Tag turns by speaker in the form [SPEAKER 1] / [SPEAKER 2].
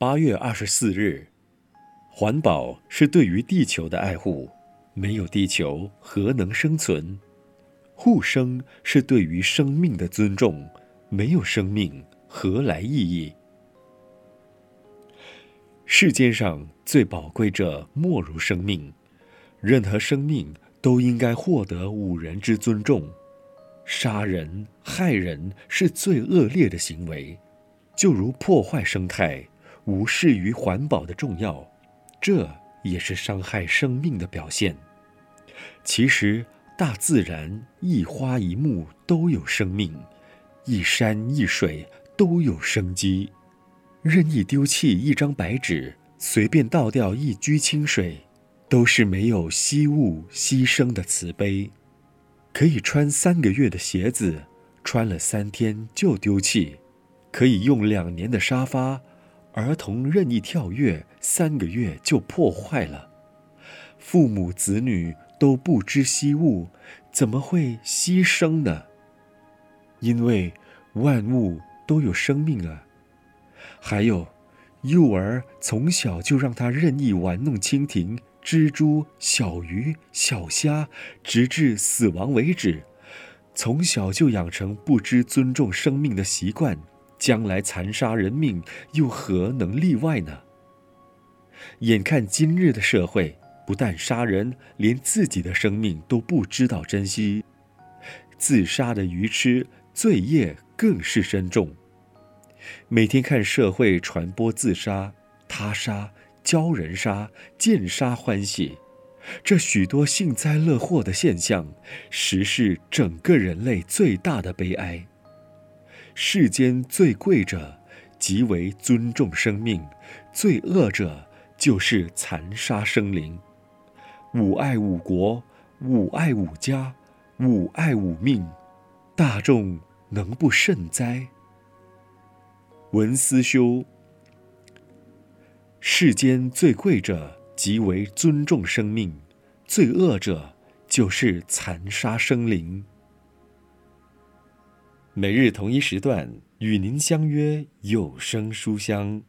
[SPEAKER 1] 八月二十四日，环保是对于地球的爱护，没有地球何能生存？护生是对于生命的尊重，没有生命何来意义？世间上最宝贵者莫如生命，任何生命都应该获得五人之尊重。杀人害人是最恶劣的行为，就如破坏生态。无视于环保的重要，这也是伤害生命的表现。其实，大自然一花一木都有生命，一山一水都有生机。任意丢弃一张白纸，随便倒掉一掬清水，都是没有惜物牺牲的慈悲。可以穿三个月的鞋子，穿了三天就丢弃；可以用两年的沙发。儿童任意跳跃，三个月就破坏了。父母子女都不知惜物，怎么会牺牲呢？因为万物都有生命啊。还有，幼儿从小就让他任意玩弄蜻蜓、蜘蛛、小鱼、小虾，直至死亡为止。从小就养成不知尊重生命的习惯。将来残杀人命，又何能例外呢？眼看今日的社会，不但杀人，连自己的生命都不知道珍惜，自杀的愚痴，罪业更是深重。每天看社会传播自杀、他杀、教人杀、见杀欢喜，这许多幸灾乐祸的现象，实是整个人类最大的悲哀。世间最贵者，即为尊重生命；最恶者，就是残杀生灵。吾爱吾国，吾爱吾家，吾爱吾命。大众能不慎哉？文思修。世间最贵者，即为尊重生命；最恶者，就是残杀生灵。每日同一时段与您相约有声书香。